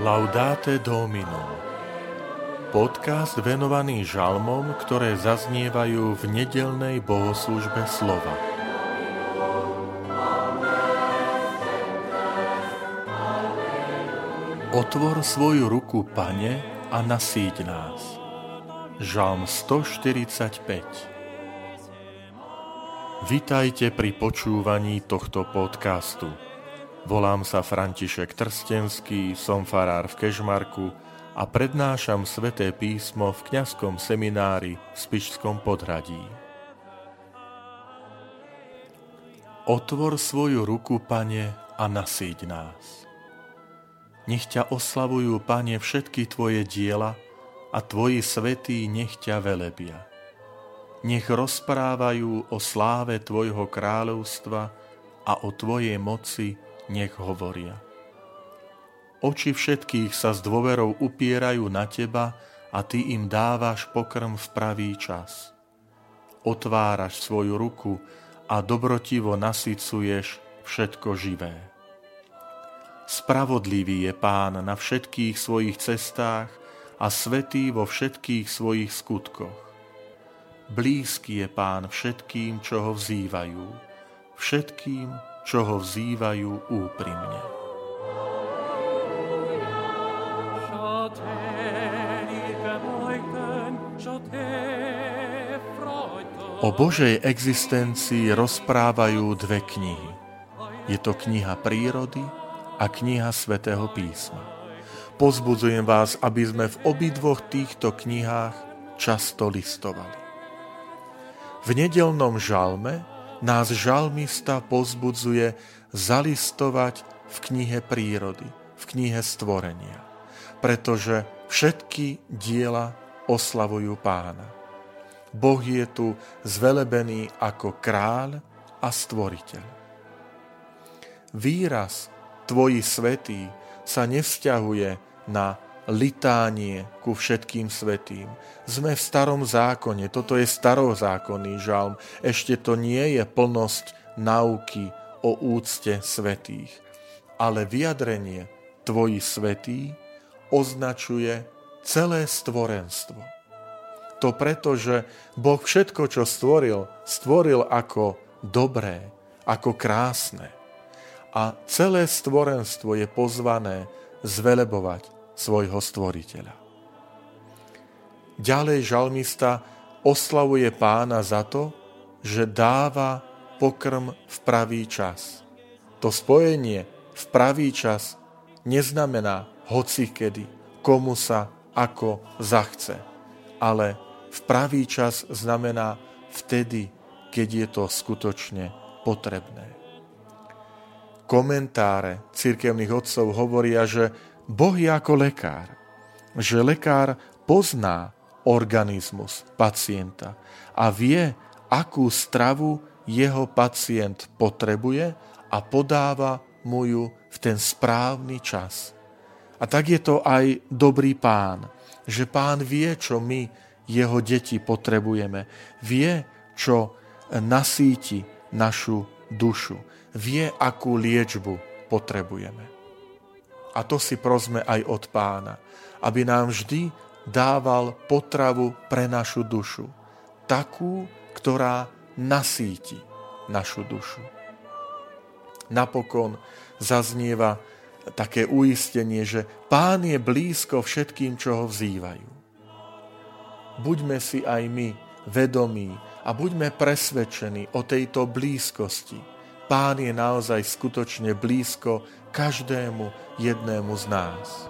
Laudate Domino Podcast venovaný žalmom, ktoré zaznievajú v nedelnej bohoslužbe slova. Otvor svoju ruku, Pane, a nasíť nás. Žalm 145 Vitajte pri počúvaní tohto podcastu. Volám sa František Trstenský, som farár v Kežmarku a prednášam sveté písmo v kňazskom seminári v Spišskom podhradí. Otvor svoju ruku, Pane, a nasíť nás. Nech ťa oslavujú, Pane, všetky Tvoje diela a Tvoji svetí nech ťa velebia. Nech rozprávajú o sláve Tvojho kráľovstva a o Tvojej moci, nech hovoria. Oči všetkých sa s dôverou upierajú na teba a ty im dávaš pokrm v pravý čas. Otváraš svoju ruku a dobrotivo nasycuješ všetko živé. Spravodlivý je pán na všetkých svojich cestách a svetý vo všetkých svojich skutkoch. Blízky je pán všetkým, čo ho vzývajú, všetkým, čo ho vzývajú úprimne. O Božej existencii rozprávajú dve knihy. Je to kniha prírody a kniha svätého písma. Pozbudzujem vás, aby sme v obidvoch týchto knihách často listovali. V nedelnom žalme nás žalmista pozbudzuje zalistovať v knihe prírody, v knihe stvorenia, pretože všetky diela oslavujú pána. Boh je tu zvelebený ako kráľ a stvoriteľ. Výraz Tvoji svetý sa nevzťahuje na litánie ku všetkým svetým. Sme v starom zákone, toto je starozákonný žalm, ešte to nie je plnosť nauky o úcte svetých. Ale vyjadrenie Tvoji svetí označuje celé stvorenstvo. To preto, že Boh všetko, čo stvoril, stvoril ako dobré, ako krásne. A celé stvorenstvo je pozvané zvelebovať svojho stvoriteľa. Ďalej žalmista oslavuje pána za to, že dáva pokrm v pravý čas. To spojenie v pravý čas neznamená hoci kedy, komu sa ako zachce, ale v pravý čas znamená vtedy, keď je to skutočne potrebné. Komentáre cirkevných otcov hovoria, že Boh je ako lekár, že lekár pozná organizmus pacienta a vie, akú stravu jeho pacient potrebuje a podáva mu ju v ten správny čas. A tak je to aj dobrý pán, že pán vie, čo my, jeho deti, potrebujeme. Vie, čo nasíti našu dušu. Vie, akú liečbu potrebujeme. A to si prosme aj od pána, aby nám vždy dával potravu pre našu dušu. Takú, ktorá nasíti našu dušu. Napokon zaznieva také uistenie, že pán je blízko všetkým, čo ho vzývajú. Buďme si aj my vedomí a buďme presvedčení o tejto blízkosti. Pán je naozaj skutočne blízko každému jednému z nás.